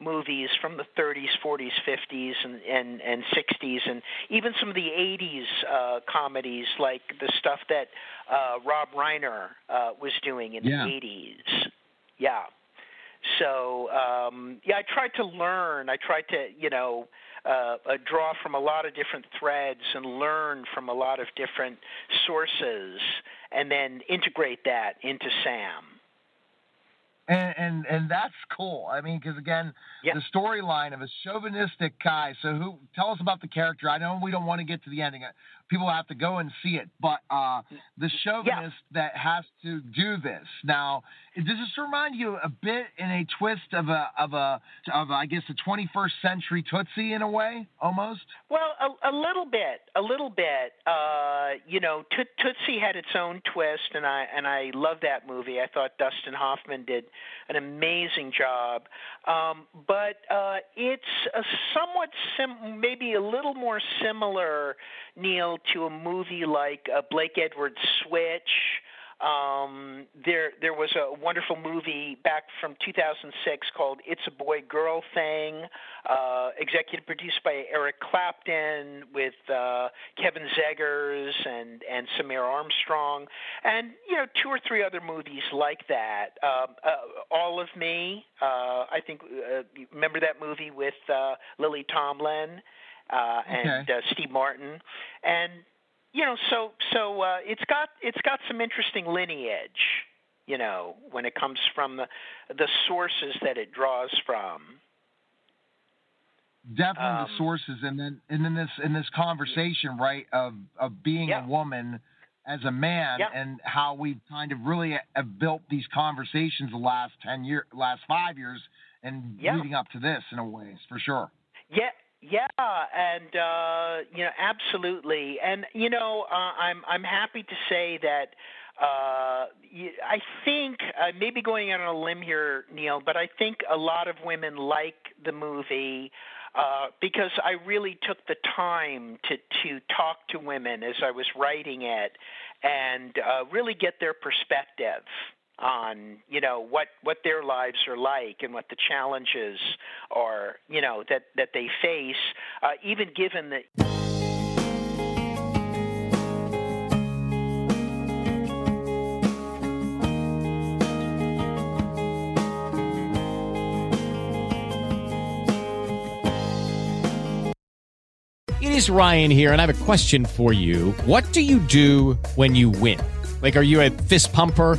movies from the 30s, 40s, 50s, and, and, and 60s, and even some of the 80s uh, comedies like the stuff that uh, Rob Reiner uh, was doing in
Yeah.
the 80s. Yeah. So um, yeah, I tried to learn. I tried to you know uh, uh, draw from a lot of different threads and learn from a lot of different sources, and then integrate that into Sam.
And and, and that's cool. I mean, because again,
Yeah.
the storyline of a chauvinistic guy. So who? Tell us about the character. I know we don't want to get to the ending. People have to go and see it. But uh, the chauvinist that has to do this now. Does this remind you a bit in a twist of a of a of a, I guess a 21st century Tootsie in a way, almost?
Well, a, a little bit, a little bit. Uh, you know, Toot- Tootsie had its own twist, and I and I love that movie. I thought Dustin Hoffman did an amazing job. Um, but uh, it's a somewhat sim, maybe a little more similar, Neil, to a movie like uh, Blake Edwards' Switch. Um, there, there was a wonderful movie back from 2006 called "It's a Boy Girl Thing," uh, executive produced by Eric Clapton with uh, Kevin Zegers and and Samaire Armstrong, and you know two or three other movies like that. Um, uh, All of Me, uh, I think. Uh, remember that movie with uh, Lily Tomlin uh, and
Okay.
uh, Steve Martin, and you know, so so uh, it's got it's got some interesting lineage, you know, when it comes from the the sources that it draws from.
Definitely
Um,
the sources, and then and then this in this conversation, right, of of being
Yeah.
a woman as a man,
Yeah.
and how we've kind of really have built these conversations the last ten year, last five years, and
Yeah.
leading up to this in a ways for sure.
Yeah, yeah, and uh, you know, absolutely. And you know, uh, I'm I'm happy to say that uh, I think uh, maybe going out on a limb here, Neil, but I think a lot of women like the movie. Uh, because I really took the time to to talk to women as I was writing it, and uh, really get their perspective on you know what what their lives are like and what the challenges are you know that that they face uh, even given that
It is Ryan here, and I have a question for you. What do you do when you win? Like, are you a fist pumper?